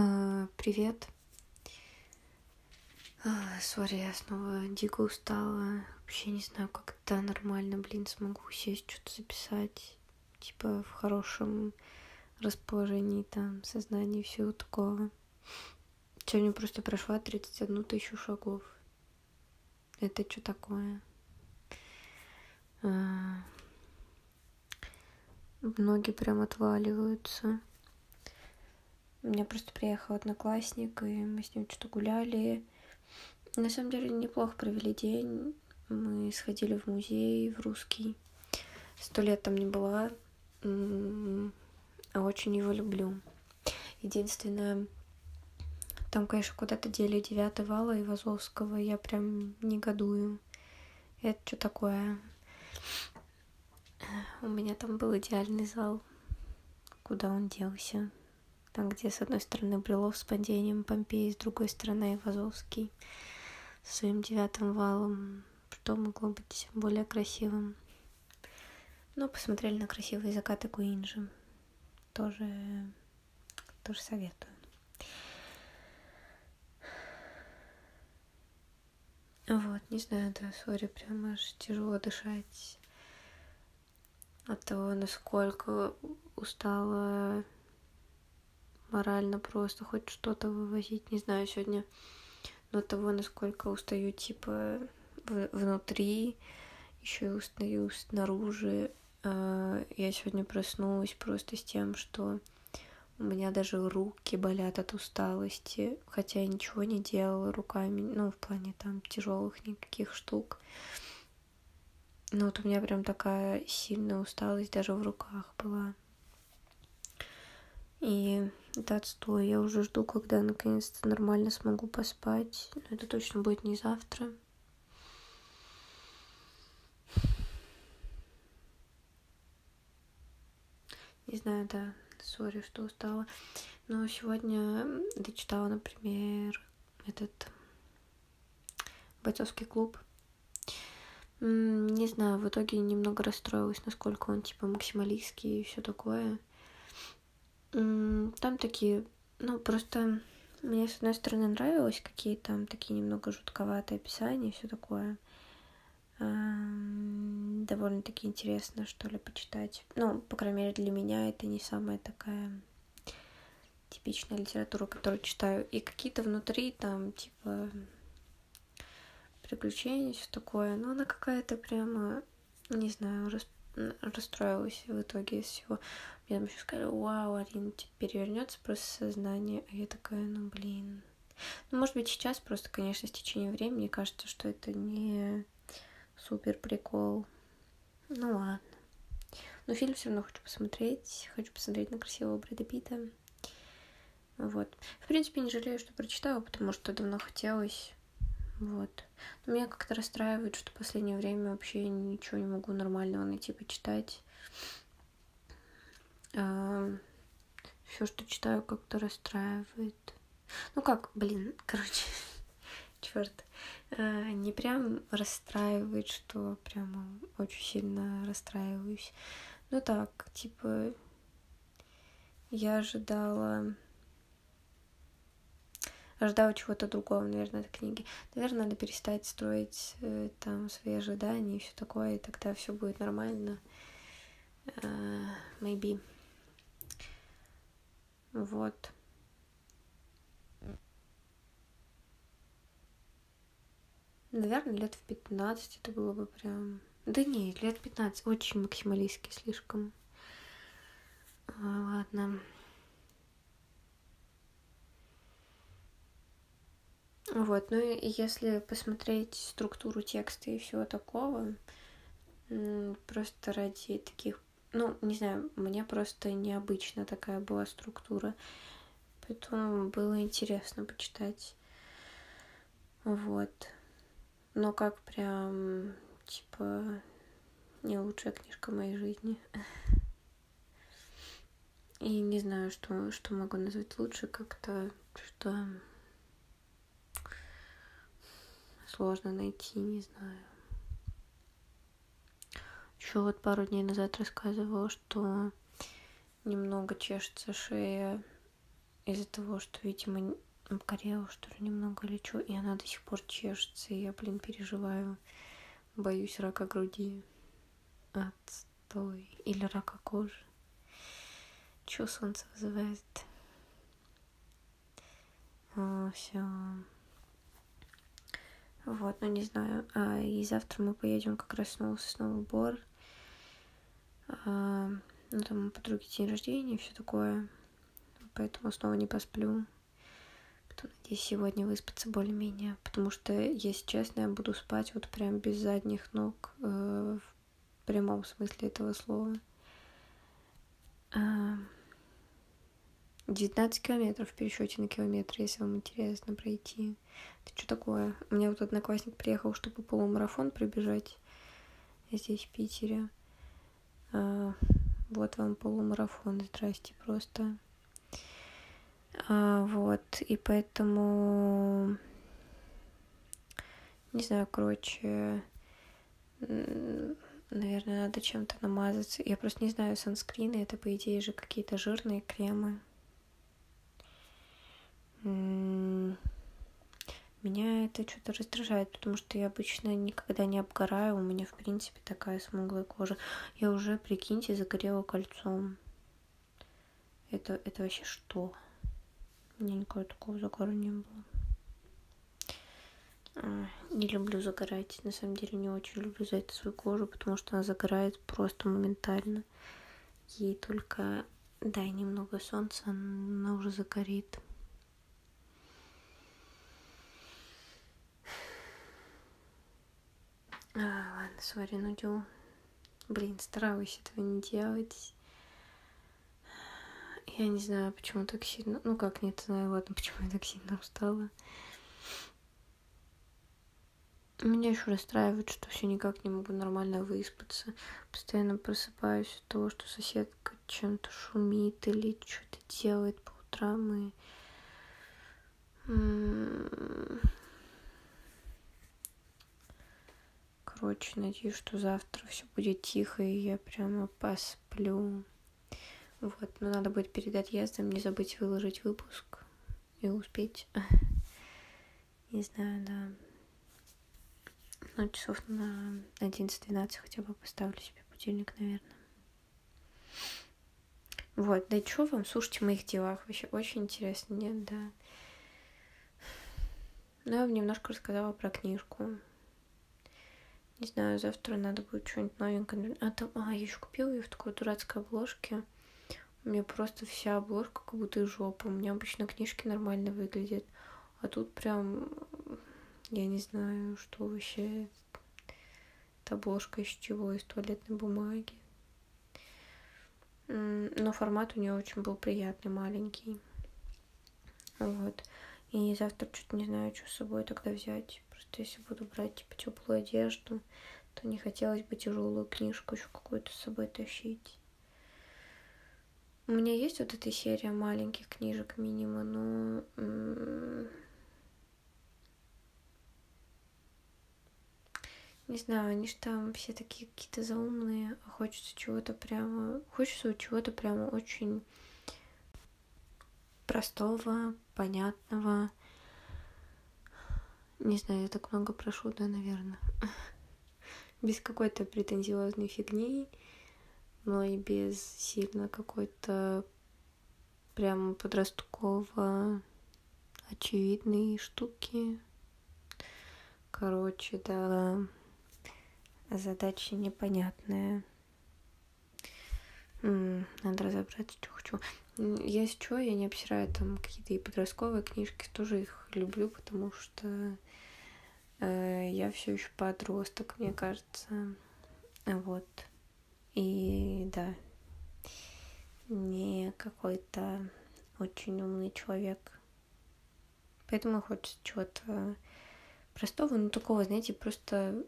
А, привет. А, Сори, я снова дико устала. Вообще не знаю, это нормально, блин, смогу сесть, что-то записать. Типа в хорошем расположении, там, сознании, всего такого. Сегодня просто прошла 31 тысячу шагов. Это что такое? А, ноги прям отваливаются. У меня просто приехал одноклассник, и мы с ним что-то гуляли. На самом деле неплохо провели день. Мы сходили в музей, в русский. Сто лет там не была, а очень его люблю. Единственное, там, конечно, куда-то дели девятый вала и Вазовского. Я прям негодую. Это что такое? У меня там был идеальный зал. Куда он делся? Там, где с одной стороны Брюлов с падением Помпеи, с другой стороны Ивазовский своим девятым валом. Что могло быть более красивым? Ну, посмотрели на красивые закаты Куинджи. Тоже, тоже советую. Вот, не знаю, да, сори, прям аж тяжело дышать от того, насколько устала морально просто хоть что-то вывозить. Не знаю, сегодня но того, насколько устаю, типа, внутри, еще и устаю снаружи. А, я сегодня проснулась просто с тем, что у меня даже руки болят от усталости, хотя я ничего не делала руками, ну, в плане там тяжелых никаких штук. Но вот у меня прям такая сильная усталость даже в руках была. И это отстой. Я уже жду, когда наконец-то нормально смогу поспать. Но это точно будет не завтра. Не знаю, да, сори, что устала. Но сегодня дочитала, например, этот бойцовский клуб. Не знаю, в итоге немного расстроилась, насколько он типа максималистский и все такое. Там такие, ну, просто мне, с одной стороны, нравилось, какие там такие немного жутковатые описания и все такое. Довольно-таки интересно, что ли, почитать. Ну, по крайней мере, для меня это не самая такая типичная литература, которую читаю. И какие-то внутри там, типа, приключения, все такое. Но она какая-то прямо, не знаю, расстроилась в итоге из всего. Мне там еще сказали, вау, Арина, типа, перевернется просто сознание. А я такая, ну, блин. Ну, может быть, сейчас просто, конечно, с течением времени кажется, что это не супер прикол. Ну, ладно. Но фильм все равно хочу посмотреть. Хочу посмотреть на красивого Брэда Питта. Вот. В принципе, не жалею, что прочитала, потому что давно хотелось. Вот. Но меня как-то расстраивает, что в последнее время вообще ничего не могу нормального найти почитать. Все, что читаю, как-то расстраивает. Ну как, блин, короче, черт. А, не прям расстраивает, что прямо очень сильно расстраиваюсь. Ну так, типа, я ожидала ожидала чего-то другого, наверное, от книги. Наверное, надо перестать строить э, там свои ожидания и все такое, и тогда все будет нормально. Uh, maybe. Вот. Наверное, лет в 15 это было бы прям... Да нет, лет 15 очень максималистски слишком. А, ладно. Вот, ну и если посмотреть структуру текста и всего такого, просто ради таких ну, не знаю, мне просто необычно такая была структура. Поэтому было интересно почитать. Вот. Но как прям, типа, не лучшая книжка моей жизни. И не знаю, что, что могу назвать лучше, как-то что сложно найти, не знаю. Еще вот пару дней назад рассказывала, что немного чешется шея из-за того, что, видимо, обгорела, что ли, немного лечу, и она до сих пор чешется, и я, блин, переживаю. Боюсь рака груди. Отстой. Или рака кожи. Чё солнце вызывает? А, все. Вот, ну не знаю. А, и завтра мы поедем как раз снова в Сосновый Бор. А, ну, там у подруги день рождения и все такое. Поэтому снова не посплю. Потом, надеюсь, сегодня выспаться более-менее. Потому что, если честно, я буду спать вот прям без задних ног. Э, в прямом смысле этого слова. А, 19 километров в пересчете на километр, если вам интересно пройти. Это что такое? У меня вот одноклассник приехал, чтобы полумарафон пробежать здесь, в Питере. А, вот вам полумарафон, здрасте, просто. А, вот, и поэтому... Не знаю, короче, наверное, надо чем-то намазаться. Я просто не знаю, санскрины, это, по идее же, какие-то жирные кремы. Меня это что-то раздражает, потому что я обычно никогда не обгораю, у меня, в принципе, такая смуглая кожа. Я уже, прикиньте, загорела кольцом. Это, это вообще что? У меня никакого такого загора не было. А, не люблю загорать. На самом деле не очень люблю за это свою кожу, потому что она загорает просто моментально. Ей только дай немного солнца, она уже загорит. А, ладно, сори, нудю. Блин, старалась этого не делать. Я не знаю, почему так сильно... Ну, как, нет, знаю, ладно, почему я так сильно устала. Меня еще расстраивает, что все никак не могу нормально выспаться. Постоянно просыпаюсь от того, что соседка чем-то шумит или что-то делает по утрам. И... Короче, надеюсь, что завтра все будет тихо, и я прямо посплю. Вот, но надо будет перед отъездом не забыть выложить выпуск и успеть. Не знаю, да. Ну, часов на 11-12 хотя бы поставлю себе будильник, наверное. Вот, да что вам, слушайте, в моих делах вообще очень интересно, нет, да. Ну, я вам немножко рассказала про книжку. Не знаю, завтра надо будет что-нибудь новенькое. А, там, а, я еще купила ее в такой дурацкой обложке. У меня просто вся обложка как будто жопа. У меня обычно книжки нормально выглядят. А тут прям, я не знаю, что вообще. Это обложка из чего? Из туалетной бумаги. Но формат у нее очень был приятный, маленький. Вот. И завтра что-то не знаю, что с собой тогда взять. Просто если буду брать типа теплую одежду, то не хотелось бы тяжелую книжку еще какую-то с собой тащить. У меня есть вот эта серия маленьких книжек минима, но не знаю, они же там все такие какие-то заумные, а хочется чего-то прямо, хочется чего-то прямо очень простого, понятного. Не знаю, я так много прошу, да, наверное. Без какой-то претензиозной фигни, но и без сильно какой-то прям подростково очевидной штуки. Короче, да, задача непонятная. Надо разобраться, что хочу. Если что, я не обсираю там какие-то и подростковые книжки, тоже их люблю, потому что э, я все еще подросток, мне кажется. Вот. И да, не какой-то очень умный человек. Поэтому хочется чего-то простого, но такого, знаете, просто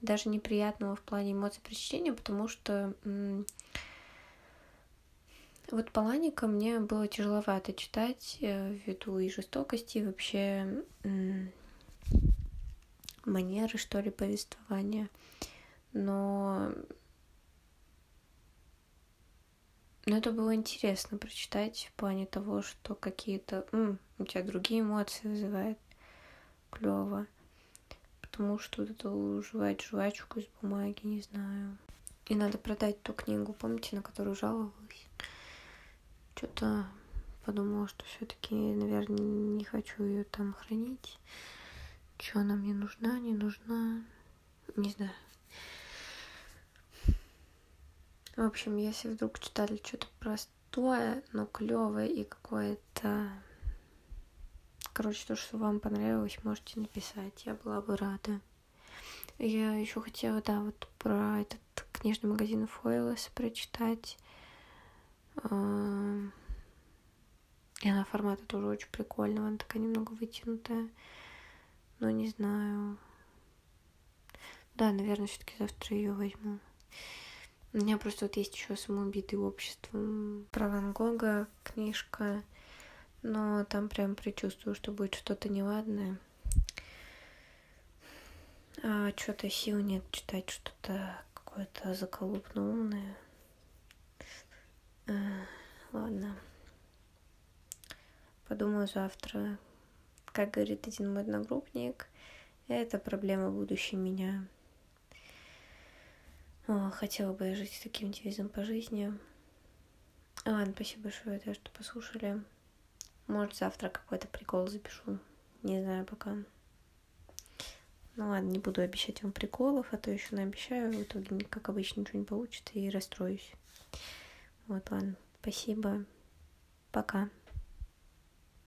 даже неприятного в плане эмоций прочтения, потому что вот Паланика мне было тяжеловато читать э, ввиду и жестокости, и вообще манеры, что ли, повествования. Но Но это было интересно прочитать в плане того, что какие-то у тебя другие эмоции вызывает клево. Потому что вот эту жвать жвачку из бумаги, не знаю. И надо продать ту книгу, помните, на которую жаловалась? Что-то подумала, что все-таки, наверное, не хочу ее там хранить. Что она мне нужна, не нужна, не знаю. В общем, если вдруг читали что-то простое, но клевое и какое-то... Короче, то, что вам понравилось, можете написать. Я была бы рада. Я еще хотела, да, вот про этот книжный магазин Фойлес прочитать. И она формата тоже очень прикольная, она такая немного вытянутая. Но не знаю. Да, наверное, все-таки завтра ее возьму. У меня просто вот есть еще самоубитый обществом про Ван Гога книжка, но там прям предчувствую, что будет что-то неладное. А что-то сил нет читать что-то какое-то заколупно умное. Ладно. Подумаю завтра. Как говорит один мой одногруппник, это проблема будущей меня. О, хотела бы я жить с таким девизом по жизни. Ладно, спасибо большое, за что послушали. Может, завтра какой-то прикол запишу. Не знаю пока. Ну ладно, не буду обещать вам приколов, а то еще наобещаю, в итоге, как обычно, ничего не получится и расстроюсь. Вот, ладно. Спасибо. Пока.